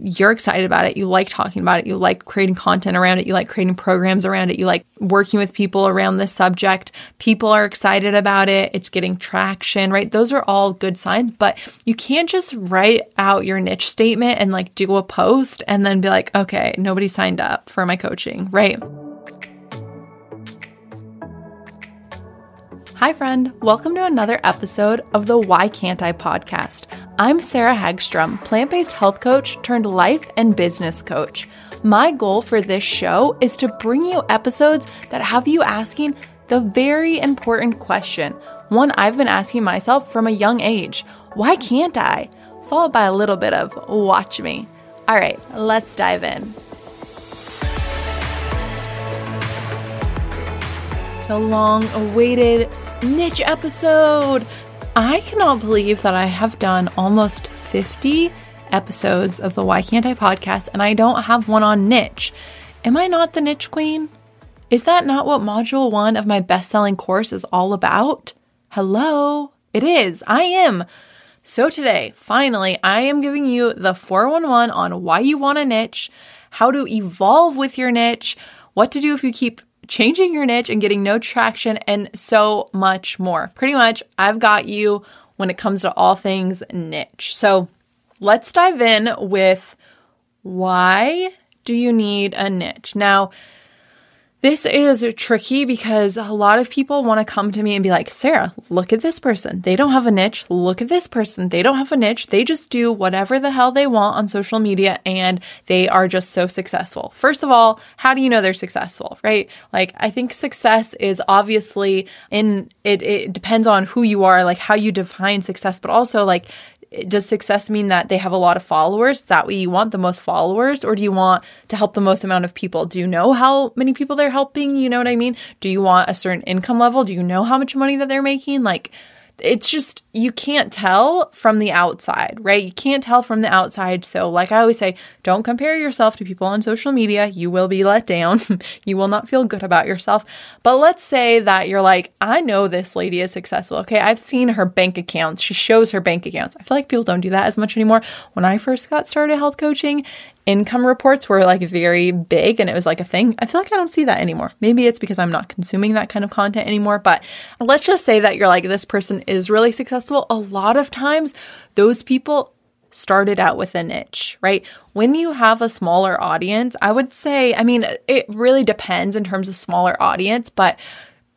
you're excited about it, you like talking about it, you like creating content around it, you like creating programs around it, you like working with people around this subject, people are excited about it, it's getting traction, right? Those are all good signs, but you can't just write out your niche statement and like do a post and then be like, okay, nobody signed up for my coaching, right? Hi, friend. Welcome to another episode of the Why Can't I podcast. I'm Sarah Hagstrom, plant based health coach turned life and business coach. My goal for this show is to bring you episodes that have you asking the very important question, one I've been asking myself from a young age why can't I? Followed by a little bit of watch me. All right, let's dive in. The long awaited niche episode. I cannot believe that I have done almost 50 episodes of the Why Can't I podcast and I don't have one on niche. Am I not the niche queen? Is that not what module one of my best selling course is all about? Hello? It is. I am. So today, finally, I am giving you the 411 on why you want a niche, how to evolve with your niche, what to do if you keep changing your niche and getting no traction, and so much more. Pretty much, I've got you when it comes to all things niche. So let's dive in with why do you need a niche? Now, this is tricky because a lot of people want to come to me and be like, Sarah, look at this person. They don't have a niche. Look at this person. They don't have a niche. They just do whatever the hell they want on social media and they are just so successful. First of all, how do you know they're successful, right? Like, I think success is obviously in it, it depends on who you are, like how you define success, but also like does success mean that they have a lot of followers? Is that what you want, the most followers? Or do you want to help the most amount of people? Do you know how many people they're helping? You know what I mean? Do you want a certain income level? Do you know how much money that they're making? Like, it's just you can't tell from the outside, right? You can't tell from the outside. So, like I always say, don't compare yourself to people on social media. You will be let down. you will not feel good about yourself. But let's say that you're like, I know this lady is successful. Okay, I've seen her bank accounts. She shows her bank accounts. I feel like people don't do that as much anymore. When I first got started health coaching, income reports were like very big and it was like a thing. I feel like I don't see that anymore. Maybe it's because I'm not consuming that kind of content anymore, but let's just say that you're like, this person is really successful. Well, a lot of times, those people started out with a niche, right? When you have a smaller audience, I would say, I mean, it really depends in terms of smaller audience, but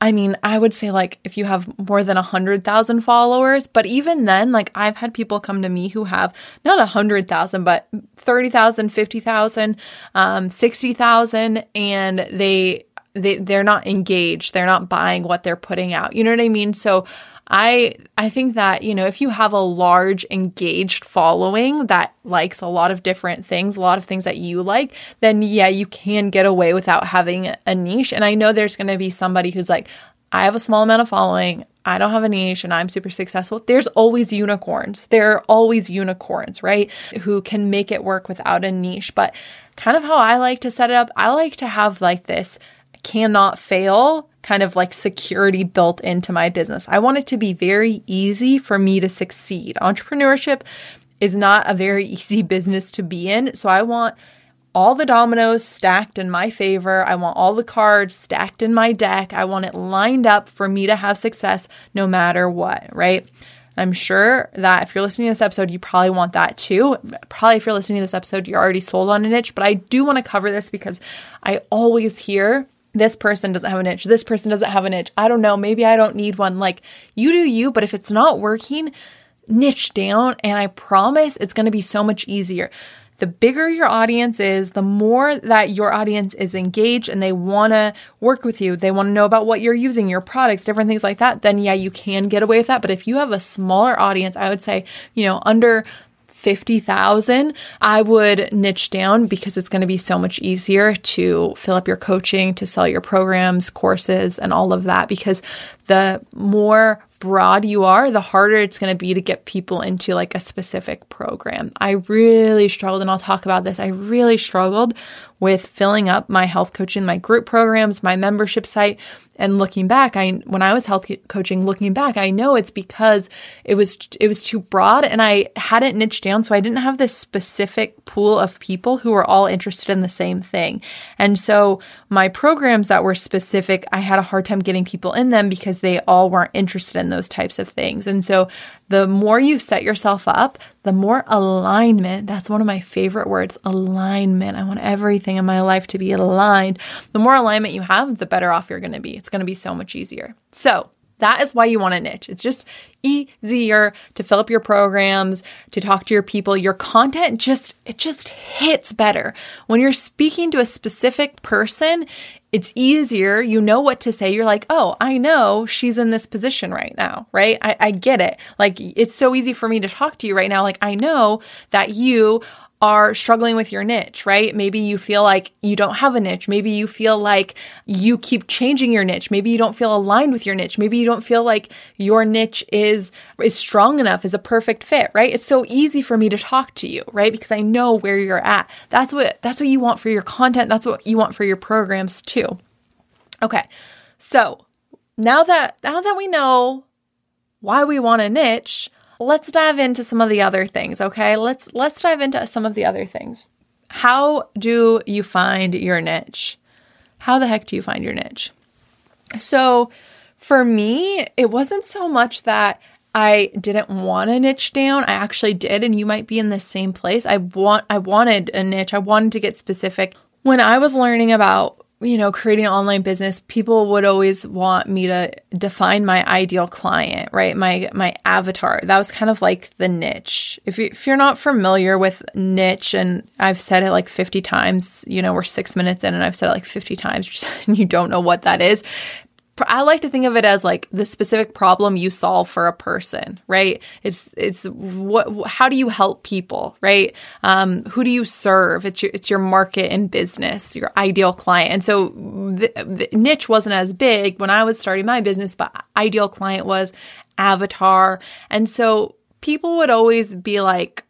I mean, I would say like if you have more than a hundred thousand followers, but even then, like I've had people come to me who have not a hundred thousand, but 30,000, 50,000, um, 60,000, and they, they, they're not engaged. They're not buying what they're putting out. You know what I mean? So I I think that, you know, if you have a large engaged following that likes a lot of different things, a lot of things that you like, then yeah, you can get away without having a niche. And I know there's going to be somebody who's like, I have a small amount of following. I don't have a niche and I'm super successful. There's always unicorns. There are always unicorns, right? Who can make it work without a niche. But kind of how I like to set it up, I like to have like this cannot fail kind of like security built into my business. I want it to be very easy for me to succeed. Entrepreneurship is not a very easy business to be in. So I want all the dominoes stacked in my favor. I want all the cards stacked in my deck. I want it lined up for me to have success no matter what, right? I'm sure that if you're listening to this episode, you probably want that too. Probably if you're listening to this episode, you're already sold on a niche, but I do want to cover this because I always hear this person doesn't have an niche. This person doesn't have an niche. I don't know. Maybe I don't need one. Like, you do you, but if it's not working, niche down. And I promise it's going to be so much easier. The bigger your audience is, the more that your audience is engaged and they want to work with you, they want to know about what you're using, your products, different things like that, then yeah, you can get away with that. But if you have a smaller audience, I would say, you know, under 50,000, I would niche down because it's going to be so much easier to fill up your coaching, to sell your programs, courses, and all of that. Because the more broad you are, the harder it's going to be to get people into like a specific program. I really struggled, and I'll talk about this. I really struggled with filling up my health coaching, my group programs, my membership site. And looking back, I when I was health coaching, looking back, I know it's because it was it was too broad and I hadn't niched down, so I didn't have this specific pool of people who were all interested in the same thing. And so my programs that were specific, I had a hard time getting people in them because they all weren't interested in those types of things. And so the more you set yourself up, the more alignment. That's one of my favorite words, alignment. I want everything in my life to be aligned. The more alignment you have, the better off you're going to be. It's going to be so much easier. So, that is why you want a niche. It's just easier to fill up your programs, to talk to your people. Your content just it just hits better. When you're speaking to a specific person, it's easier. You know what to say. You're like, oh, I know she's in this position right now, right? I, I get it. Like, it's so easy for me to talk to you right now. Like, I know that you are struggling with your niche, right? Maybe you feel like you don't have a niche. Maybe you feel like you keep changing your niche. Maybe you don't feel aligned with your niche. Maybe you don't feel like your niche is is strong enough, is a perfect fit, right? It's so easy for me to talk to you, right? Because I know where you're at. That's what that's what you want for your content. That's what you want for your programs too. Okay. So, now that now that we know why we want a niche, let's dive into some of the other things, okay? Let's let's dive into some of the other things. How do you find your niche? How the heck do you find your niche? So, for me, it wasn't so much that I didn't want a niche down. I actually did, and you might be in the same place. I want I wanted a niche. I wanted to get specific. When I was learning about you know, creating an online business, people would always want me to define my ideal client, right? My my avatar. That was kind of like the niche. If you if you're not familiar with niche and I've said it like 50 times, you know, we're 6 minutes in and I've said it like 50 times and you don't know what that is. I like to think of it as like the specific problem you solve for a person, right? It's it's what how do you help people, right? Um, who do you serve? It's your it's your market and business, your ideal client. And so the, the niche wasn't as big when I was starting my business, but ideal client was avatar. And so people would always be like,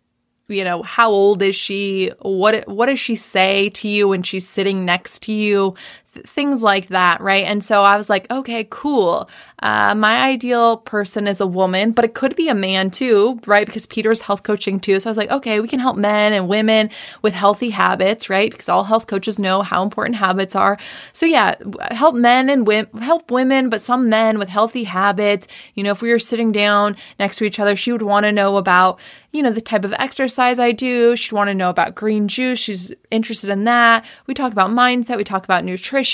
you know, how old is she? What what does she say to you when she's sitting next to you? Th- things like that, right? And so I was like, okay, cool. Uh, my ideal person is a woman, but it could be a man too, right? Because Peter's health coaching too. So I was like, okay, we can help men and women with healthy habits, right? Because all health coaches know how important habits are. So yeah, help men and women, help women, but some men with healthy habits. You know, if we were sitting down next to each other, she would want to know about, you know, the type of exercise I do. She'd want to know about green juice. She's interested in that. We talk about mindset. We talk about nutrition,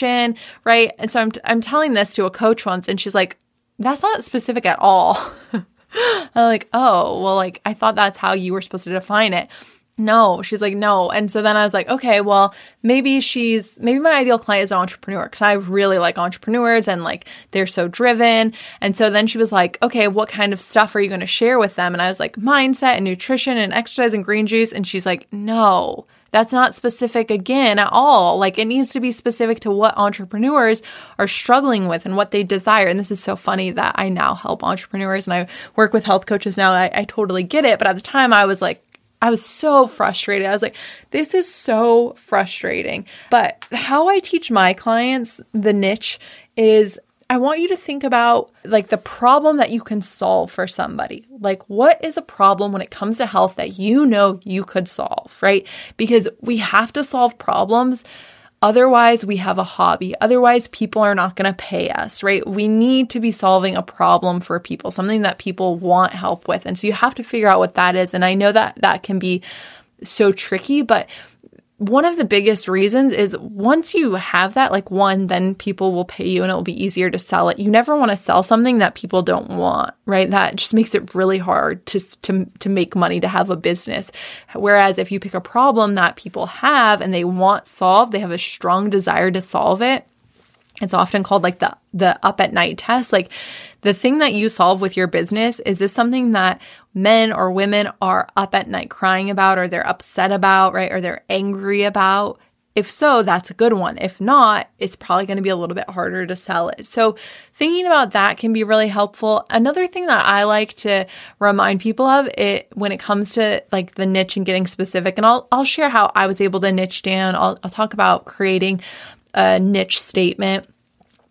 right? And so I'm, I'm telling this to a coach once and she's like, that's not specific at all. I'm like, oh, well, like, I thought that's how you were supposed to define it. No, she's like, no. And so then I was like, okay, well, maybe she's, maybe my ideal client is an entrepreneur because I really like entrepreneurs and like they're so driven. And so then she was like, okay, what kind of stuff are you going to share with them? And I was like, mindset and nutrition and exercise and green juice. And she's like, no, that's not specific again at all. Like it needs to be specific to what entrepreneurs are struggling with and what they desire. And this is so funny that I now help entrepreneurs and I work with health coaches now. I, I totally get it. But at the time I was like, I was so frustrated. I was like, this is so frustrating. But how I teach my clients the niche is I want you to think about like the problem that you can solve for somebody. Like, what is a problem when it comes to health that you know you could solve, right? Because we have to solve problems. Otherwise, we have a hobby. Otherwise, people are not going to pay us, right? We need to be solving a problem for people, something that people want help with. And so you have to figure out what that is. And I know that that can be so tricky, but one of the biggest reasons is once you have that, like one, then people will pay you and it will be easier to sell it. You never want to sell something that people don't want, right? That just makes it really hard to, to, to make money, to have a business. Whereas if you pick a problem that people have and they want solved, they have a strong desire to solve it, it's often called like the the up at night test like the thing that you solve with your business is this something that men or women are up at night crying about or they're upset about right or they're angry about If so, that's a good one. If not, it's probably going to be a little bit harder to sell it. So thinking about that can be really helpful. Another thing that I like to remind people of it when it comes to like the niche and getting specific, and I'll, I'll share how I was able to niche down. I'll, I'll talk about creating a niche statement.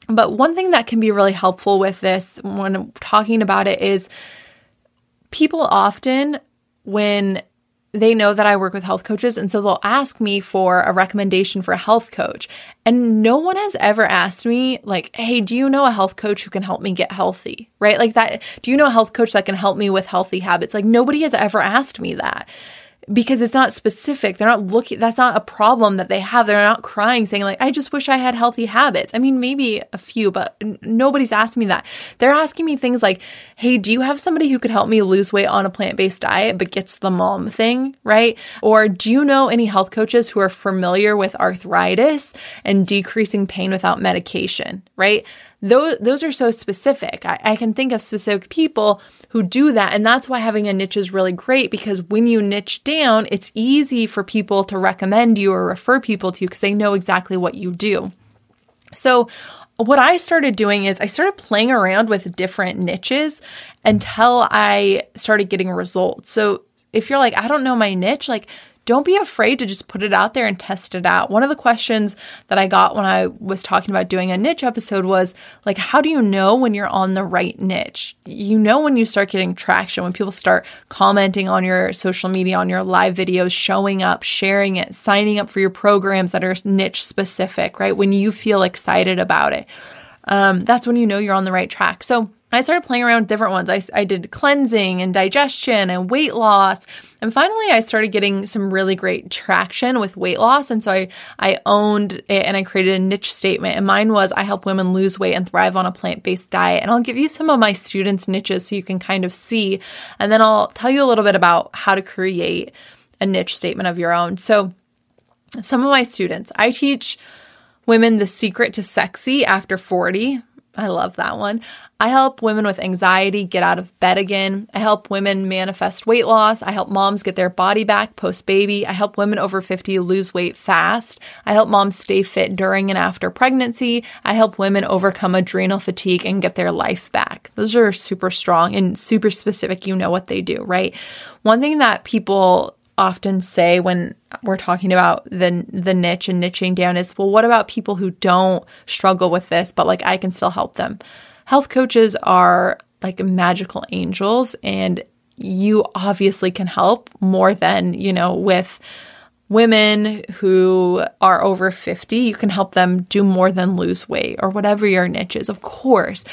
But one thing that can be really helpful with this when talking about it is people often, when they know that I work with health coaches. And so they'll ask me for a recommendation for a health coach. And no one has ever asked me, like, hey, do you know a health coach who can help me get healthy? Right? Like that. Do you know a health coach that can help me with healthy habits? Like nobody has ever asked me that because it's not specific. They're not looking, that's not a problem that they have. They're not crying saying, like, I just wish I had healthy habits. I mean, maybe a few, but n- nobody's asking me that. They're asking me things like, hey, do you have somebody who could help me lose weight on a plant based diet but gets the mom thing, right? Or do you know any health coaches who are familiar with arthritis and decreasing pain without medication, right? Those those are so specific. I, I, can think of specific people who do that. And that's why having a niche is really great because when you niche down, it's easy for people to recommend you or refer people to you because they know exactly what you do. So what I started doing is I started playing around with different niches until I started getting results. So if you're like, I don't know my niche, like don't be afraid to just put it out there and test it out. One of the questions that I got when I was talking about doing a niche episode was like, how do you know when you're on the right niche? You know when you start getting traction, when people start commenting on your social media, on your live videos, showing up, sharing it, signing up for your programs that are niche specific, right? When you feel excited about it. Um, that's when you know you're on the right track. So I started playing around with different ones. I, I did cleansing and digestion and weight loss. And finally, I started getting some really great traction with weight loss. And so I, I owned it and I created a niche statement. And mine was I help women lose weight and thrive on a plant based diet. And I'll give you some of my students' niches so you can kind of see. And then I'll tell you a little bit about how to create a niche statement of your own. So, some of my students, I teach women the secret to sexy after 40 I love that one. I help women with anxiety get out of bed again. I help women manifest weight loss. I help moms get their body back post baby. I help women over 50 lose weight fast. I help moms stay fit during and after pregnancy. I help women overcome adrenal fatigue and get their life back. Those are super strong and super specific. You know what they do, right? One thing that people often say when we're talking about the the niche and niching down is well what about people who don't struggle with this but like I can still help them. Health coaches are like magical angels and you obviously can help more than, you know, with women who are over 50, you can help them do more than lose weight or whatever your niche is, of course.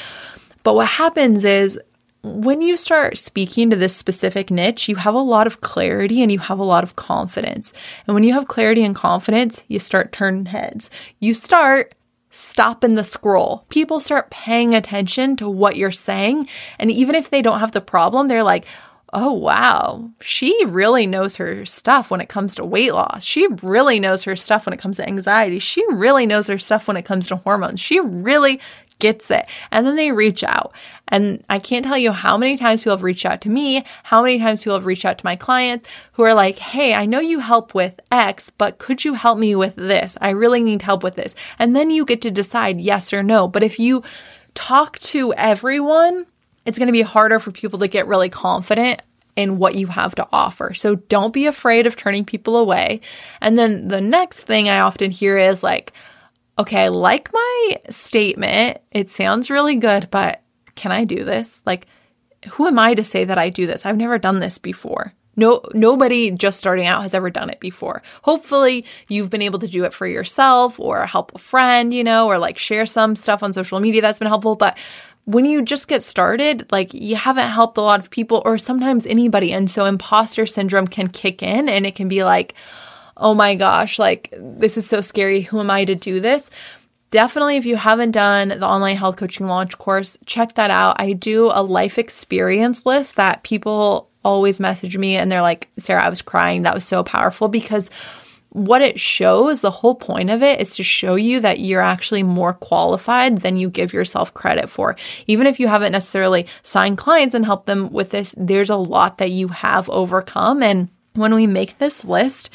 But what happens is when you start speaking to this specific niche, you have a lot of clarity and you have a lot of confidence. And when you have clarity and confidence, you start turning heads. You start stopping the scroll. People start paying attention to what you're saying. And even if they don't have the problem, they're like, oh, wow, she really knows her stuff when it comes to weight loss. She really knows her stuff when it comes to anxiety. She really knows her stuff when it comes to hormones. She really gets it. And then they reach out. And I can't tell you how many times people have reached out to me, how many times people have reached out to my clients who are like, hey, I know you help with X, but could you help me with this? I really need help with this. And then you get to decide yes or no. But if you talk to everyone, it's going to be harder for people to get really confident in what you have to offer. So don't be afraid of turning people away. And then the next thing I often hear is like, okay, I like my statement. It sounds really good, but can I do this? Like, who am I to say that I do this? I've never done this before. No, nobody just starting out has ever done it before. Hopefully, you've been able to do it for yourself or help a friend, you know, or like share some stuff on social media that's been helpful. But when you just get started, like you haven't helped a lot of people or sometimes anybody. And so imposter syndrome can kick in and it can be like, oh my gosh, like this is so scary. Who am I to do this? Definitely, if you haven't done the online health coaching launch course, check that out. I do a life experience list that people always message me and they're like, Sarah, I was crying. That was so powerful because what it shows, the whole point of it is to show you that you're actually more qualified than you give yourself credit for. Even if you haven't necessarily signed clients and helped them with this, there's a lot that you have overcome. And when we make this list,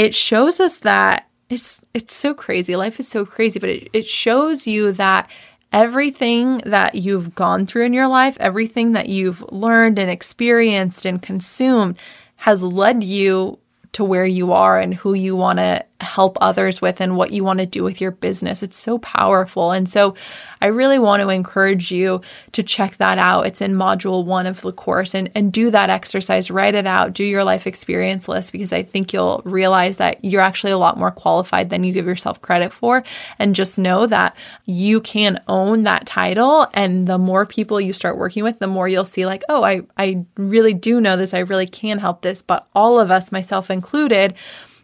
it shows us that it's it's so crazy. Life is so crazy, but it, it shows you that everything that you've gone through in your life, everything that you've learned and experienced and consumed has led you to where you are and who you want to help others with and what you want to do with your business. It's so powerful. And so I really want to encourage you to check that out. It's in module one of the course and, and do that exercise, write it out, do your life experience list, because I think you'll realize that you're actually a lot more qualified than you give yourself credit for. And just know that you can own that title. And the more people you start working with, the more you'll see like, oh, I, I really do know this. I really can help this. But all of us, myself included,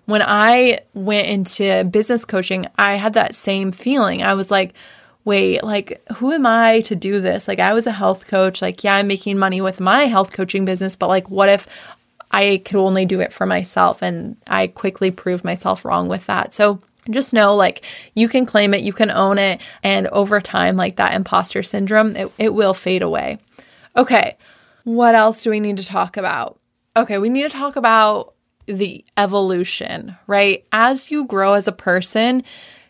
when I went into business coaching, I had that same feeling. I was like, wait, like, who am I to do this? Like, I was a health coach. Like, yeah, I'm making money with my health coaching business, but like, what if I could only do it for myself? And I quickly proved myself wrong with that. So, just know like you can claim it, you can own it, and over time, like that imposter syndrome, it, it will fade away. Okay, what else do we need to talk about? Okay, we need to talk about the evolution, right? As you grow as a person,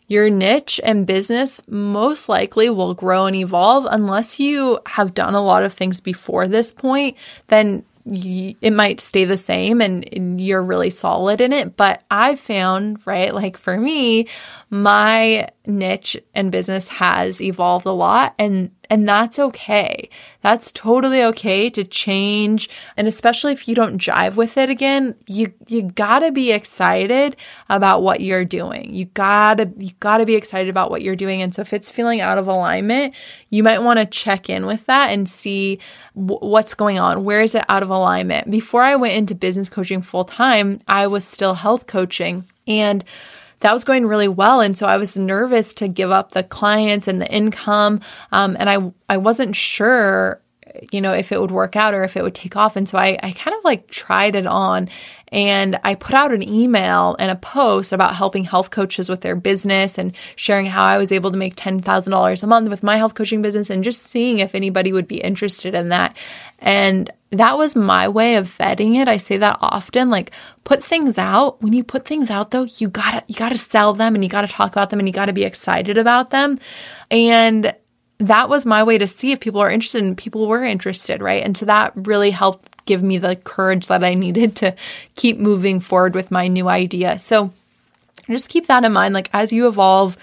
your niche and business most likely will grow and evolve unless you have done a lot of things before this point, then it might stay the same and, you're really solid in it. But I've found, right, like for me, my niche and business has evolved a lot and and that's okay. That's totally okay to change and especially if you don't jive with it again, you you got to be excited about what you're doing. You got to you got to be excited about what you're doing and so if it's feeling out of alignment, you might want to check in with that and see w- what's going on. Where is it out of alignment? Before I went into business coaching full time, I was still health coaching and that was going really well. And so I was nervous to give up the clients and the income. Um, and I, I wasn't sure, you know, if it would work out or if it would take off. And so I, I kind of like tried it on and I put out an email and a post about helping health coaches with their business and sharing how I was able to make $10,000 a month with my health coaching business and just seeing if anybody would be interested in that. And that was my way of vetting it. I say that often, like put things out. When you put things out though, you gotta, you gotta sell them and you gotta talk about them and you gotta be excited about them. And that was my way to see if people are interested and people were interested, right? And so that really helped give me the courage that I needed to keep moving forward with my new idea. So just keep that in mind. Like as you evolve,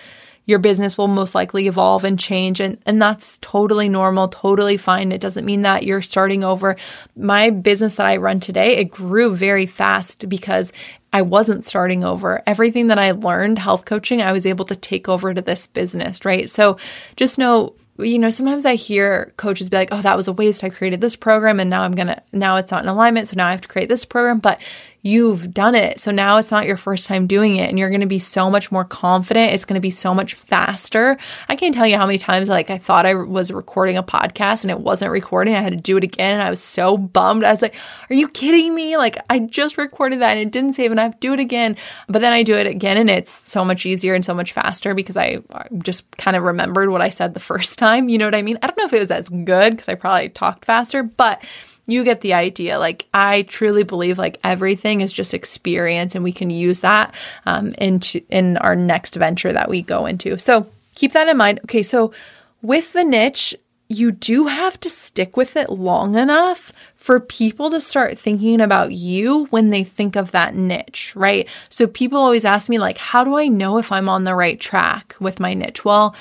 your business will most likely evolve and change and and that's totally normal totally fine it doesn't mean that you're starting over my business that i run today it grew very fast because I wasn't starting over. Everything that I learned health coaching, I was able to take over to this business, right? So just know you know, sometimes I hear coaches be like, oh, that was a waste. I created this program and now I'm going to, now it's not in alignment. So now I have to create this program. But you've done it. So now it's not your first time doing it and you're going to be so much more confident. It's going to be so much faster. I can't tell you how many times like I thought I was recording a podcast and it wasn't recording. I had to do it again and I was so bummed. I was like, are you kidding me? Like I just recorded that and it didn't save and I have to do it again. But then I do it again and it's so much easier and so much faster because I uh, just kind of remembered what I said the first time. You know what I mean? I don't know if it was as good because I probably talked faster, but you get the idea. Like, I truly believe like everything is just experience, and we can use that um, into in our next venture that we go into. So keep that in mind. Okay, so with the niche, you do have to stick with it long enough for people to start thinking about you when they think of that niche, right? So people always ask me, like, how do I know if I'm on the right track with my niche? Well,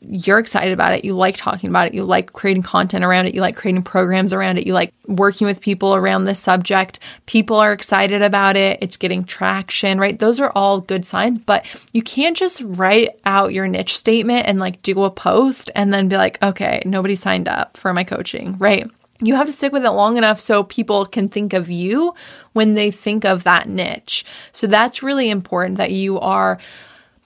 you're excited about it, you like talking about it, you like creating content around it, you like creating programs around it, you like working with people around this subject, people are excited about it, it's getting traction, right? Those are all good signs, but you can't just write out your niche statement and like do a post and then be like, okay, nobody signed up for my coaching, right? You have to stick with it long enough so people can think of you when they think of that niche. So that's really important that you are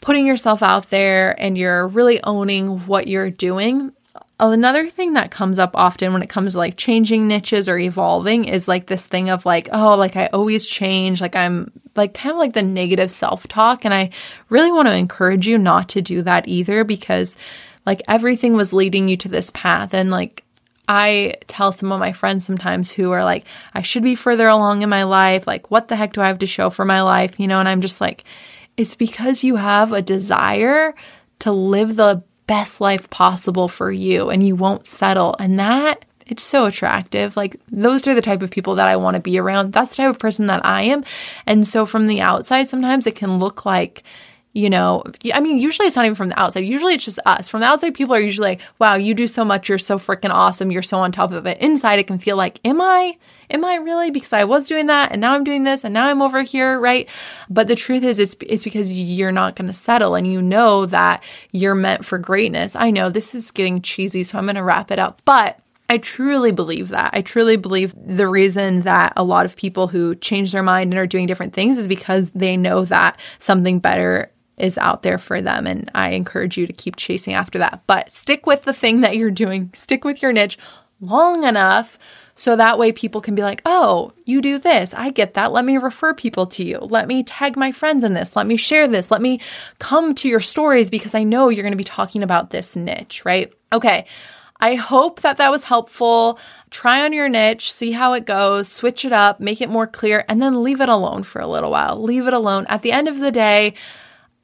putting yourself out there and you're really owning what you're doing. Another thing that comes up often when it comes to like changing niches or evolving is like this thing of like, oh, like I always change, like I'm like kind of like the negative self talk. And I really want to encourage you not to do that either because like everything was leading you to this path. And like I tell some of my friends sometimes who are like, I should be further along in my life. Like, what the heck do I have to show for my life? You know, and I'm just like, it's because you have a desire to live the best life possible for you and you won't settle. And that it's so attractive. Like those are the type of people that I want to be around. That's the type of person that I am. And so from the outside, sometimes it can look like, you know, I mean, usually it's not even from the outside. Usually it's just us. From the outside, people are usually like, wow, you do so much. You're so freaking awesome. You're so on top of it. Inside, it can feel like, am I? Am I really? Because I was doing that and now I'm doing this and now I'm over here, right? But the truth is, it's, it's because you're not going to settle and you know that you're meant for greatness. I know this is getting cheesy, so I'm going to wrap it up. But I truly believe that. I truly believe the reason that a lot of people who change their mind and are doing different things is because they know that something better is out there for them. And I encourage you to keep chasing after that. But stick with the thing that you're doing, stick with your niche long enough so that way people can be like, oh, you do this. I get that. Let me refer people to you. Let me tag my friends in this. Let me share this. Let me come to your stories because I know you're going to be talking about this niche, right? Okay. I hope that that was helpful. Try on your niche, see how it goes, switch it up, make it more clear, and then leave it alone for a little while. Leave it alone. At the end of the day,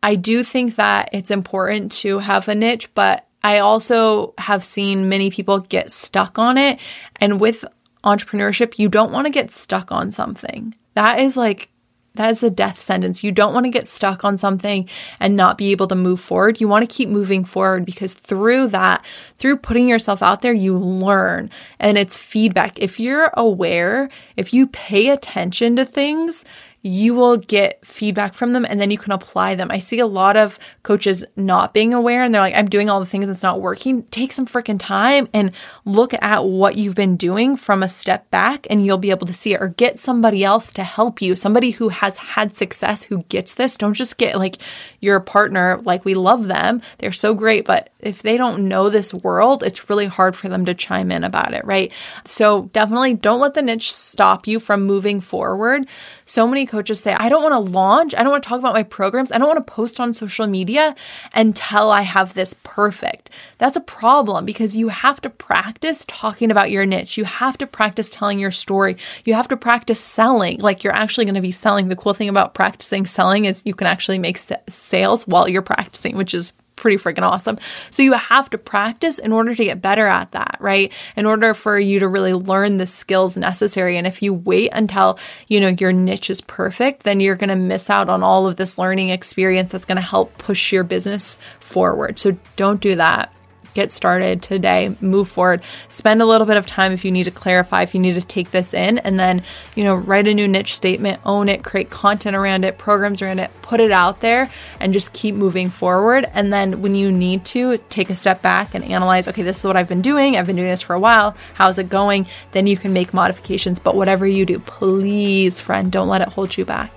I do think that it's important to have a niche, but I also have seen many people get stuck on it. And with entrepreneurship, you don't want to get stuck on something. That is like that is a death sentence. You don't want to get stuck on something and not be able to move forward. You want to keep moving forward because through that, through putting yourself out there, you learn and it's feedback. If you're aware, if you pay attention to things, you will get feedback from them and then you can apply them. I see a lot of coaches not being aware and they're like, I'm doing all the things that's not working. Take some freaking time and look at what you've been doing from a step back and you'll be able to see it or get somebody else to help you. Somebody who has had success who gets this. Don't just get like your partner, like we love them. They're so great, but if they don't know this world, it's really hard for them to chime in about it, right? So definitely don't let the niche stop you from moving forward. So many coaches say, I don't want to launch. I don't want to talk about my programs. I don't want to post on social media until I have this perfect. That's a problem because you have to practice talking about your niche. You have to practice telling your story. You have to practice selling. Like you're actually going to be selling. The cool thing about practicing selling is you can actually make sales while you're practicing, which is pretty freaking awesome. So you have to practice in order to get better at that, right? In order for you to really learn the skills necessary. And if you wait until, you know, your niche is perfect, then you're going to miss out on all of this learning experience that's going to help push your business forward. So don't do that get started today, move forward, spend a little bit of time if you need to clarify, if you need to take this in, and then, you know, write a new niche statement, own it, create content around it, programs around it, put it out there, and just keep moving forward. And then when you need to, take a step back and analyze, okay, this is what I've been doing. I've been doing this for a while. How's it going? Then you can make modifications. But whatever you do, please, friend, don't let it hold you back.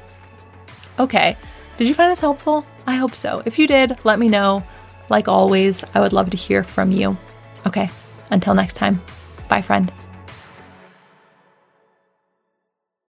Okay. Did you find this helpful? I hope so. If you did, let me know. Like always, I would love to hear from you. Okay, until next time. Bye, friend.